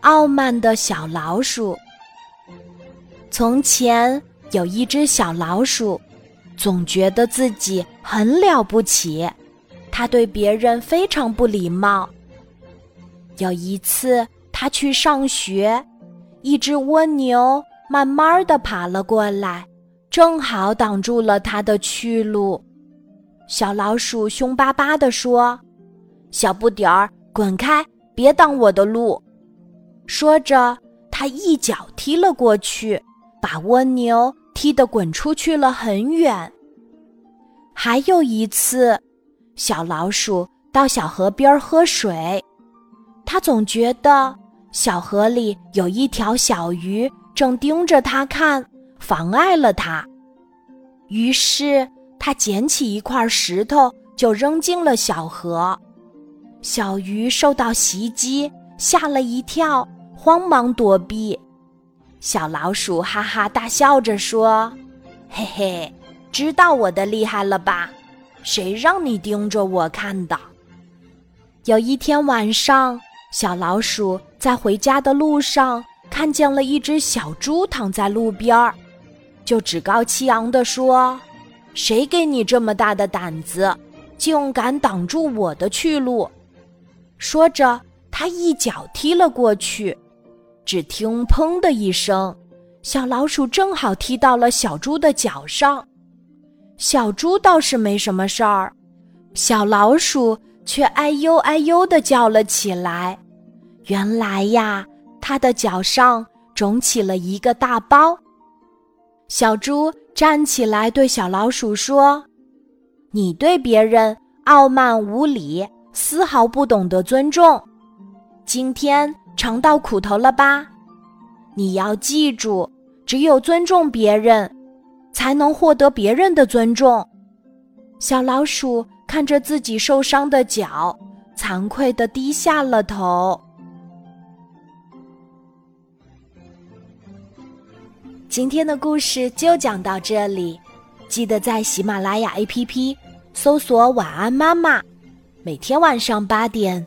傲慢的小老鼠。从前有一只小老鼠，总觉得自己很了不起，它对别人非常不礼貌。有一次，它去上学，一只蜗牛慢慢的爬了过来，正好挡住了它的去路。小老鼠凶巴巴地说：“小不点儿，滚开，别挡我的路！”说着，他一脚踢了过去。把蜗牛踢得滚出去了很远。还有一次，小老鼠到小河边喝水，它总觉得小河里有一条小鱼正盯着它看，妨碍了它。于是，它捡起一块石头就扔进了小河。小鱼受到袭击，吓了一跳，慌忙躲避。小老鼠哈哈大笑着说：“嘿嘿，知道我的厉害了吧？谁让你盯着我看的？”有一天晚上，小老鼠在回家的路上看见了一只小猪躺在路边儿，就趾高气扬地说：“谁给你这么大的胆子，竟敢挡住我的去路？”说着，他一脚踢了过去。只听“砰”的一声，小老鼠正好踢到了小猪的脚上。小猪倒是没什么事儿，小老鼠却哎呦哎呦的叫了起来。原来呀，它的脚上肿起了一个大包。小猪站起来对小老鼠说：“你对别人傲慢无礼，丝毫不懂得尊重。今天。”尝到苦头了吧？你要记住，只有尊重别人，才能获得别人的尊重。小老鼠看着自己受伤的脚，惭愧的低下了头。今天的故事就讲到这里，记得在喜马拉雅 APP 搜索“晚安妈妈”，每天晚上八点，